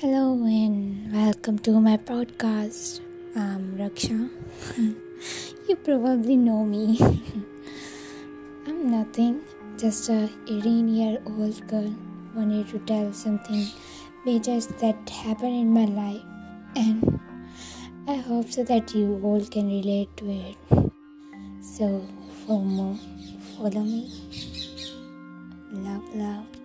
Hello and welcome to my podcast. I'm Raksha. you probably know me. I'm nothing, just a 18 year old girl wanted to tell something major that happened in my life, and I hope so that you all can relate to it. So, for more, follow me. Love, love.